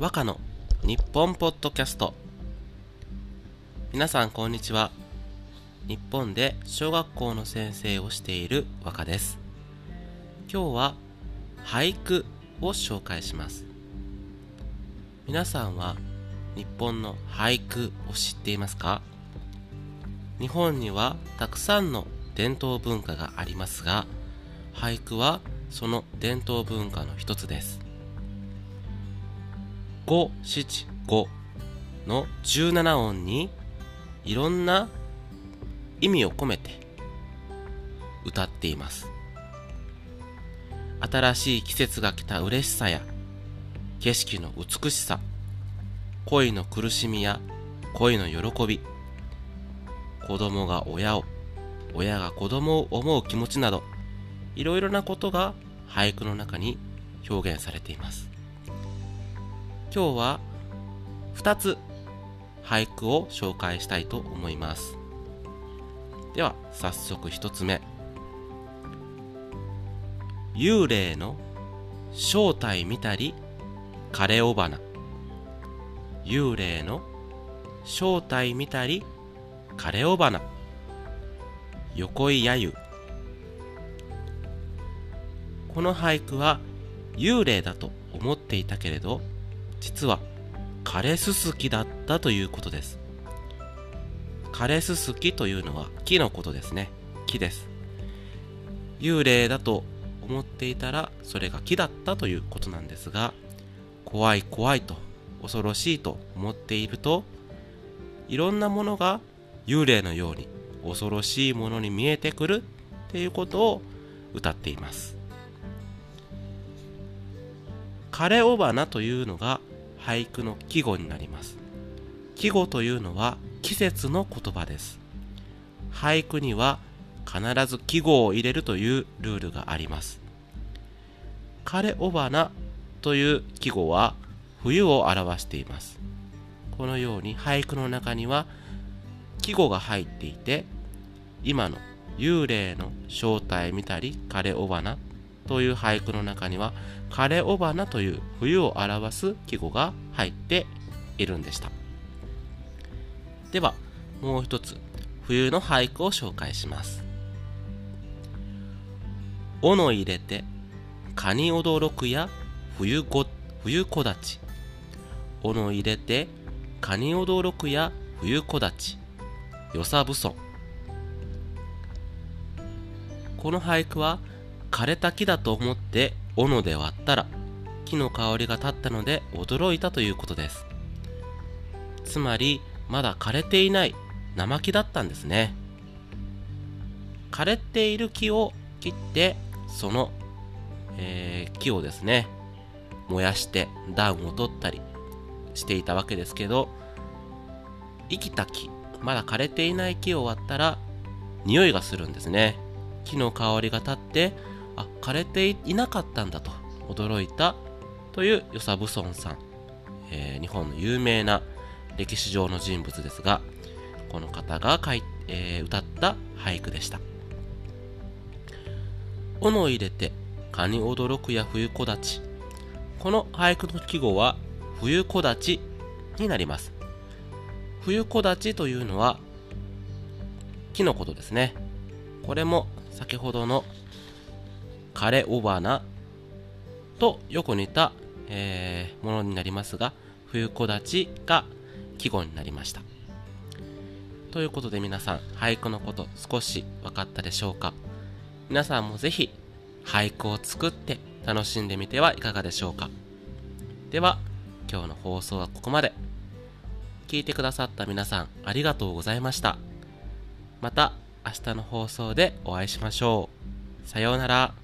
和歌の日本ポッドキャスト。皆さんこんにちは。日本で小学校の先生をしている和歌です。今日は俳句を紹介します。皆さんは日本の俳句を知っていますか？日本にはたくさんの伝統文化がありますが俳句はその伝統文化の一つです。五七五の17音にいろんな意味を込めて歌っています。新しい季節が来た嬉しさや景色の美しさ恋の苦しみや恋の喜び子供が親を親が子供を思う気持ちなどいろいろなことが俳句の中に表現されています。今日は2つ俳句を紹介したいと思います。では早速1つ目。幽霊の正体見たり枯れ尾花。幽霊の正体見たり枯れ尾花。横井やゆこの俳句は幽霊だと思っていたけれど実は枯れすすきだったということです。枯れすすきというのは木のことですね。木です。幽霊だと思っていたらそれが木だったということなんですが怖い怖いと恐ろしいと思っているといろんなものが幽霊のように恐ろしいものに見えてくるっていうことを歌っています。枯れ尾花というのが俳句の季語になります。季語というのは季節の言葉です。俳句には必ず季語を入れるというルールがあります。枯れ尾花という季語は冬を表しています。このように俳句の中には季語が入っていて今の幽霊の正体見たり枯れ尾花という俳句の中には枯れ尾花という冬を表す季語が入っているんでした。ではもう一つ冬の俳句を紹介します「おの入れて蚊に驚くや冬ご冬木立ち」「おの入れて蚊に驚くや冬木立ち」「よさぶそ」この俳句は枯れた木だと思って斧で割ったら木の香りが立ったので驚いたということです。つまりまだ枯れていない生木だったんですね。枯れている木を切ってその、えー、木をですね燃やして暖を取ったりしていたわけですけど生きた木まだ枯れていない木を割ったら匂いがするんですね。木の香りが立ってあ枯れていなかったんだと驚いたという与謝蕪村さん、えー、日本の有名な歴史上の人物ですがこの方が書い、えー、歌った俳句でした「斧の入れて蚊に驚くや冬木立ち」この俳句の季語は冬木立ちになります。冬木立ちというのは木のことですね。これも先ほどの枯れ尾花とよく似た、えー、ものになりますが冬木立ちが季語になりました。ということで皆さん俳句のこと少し分かったでしょうか？皆さんもぜひ俳句を作って楽しんでみてはいかがでしょうか？では今日の放送はここまで。聞いてくださった皆さんありがとうございました。また明日の放送でお会いしましょう。さようなら。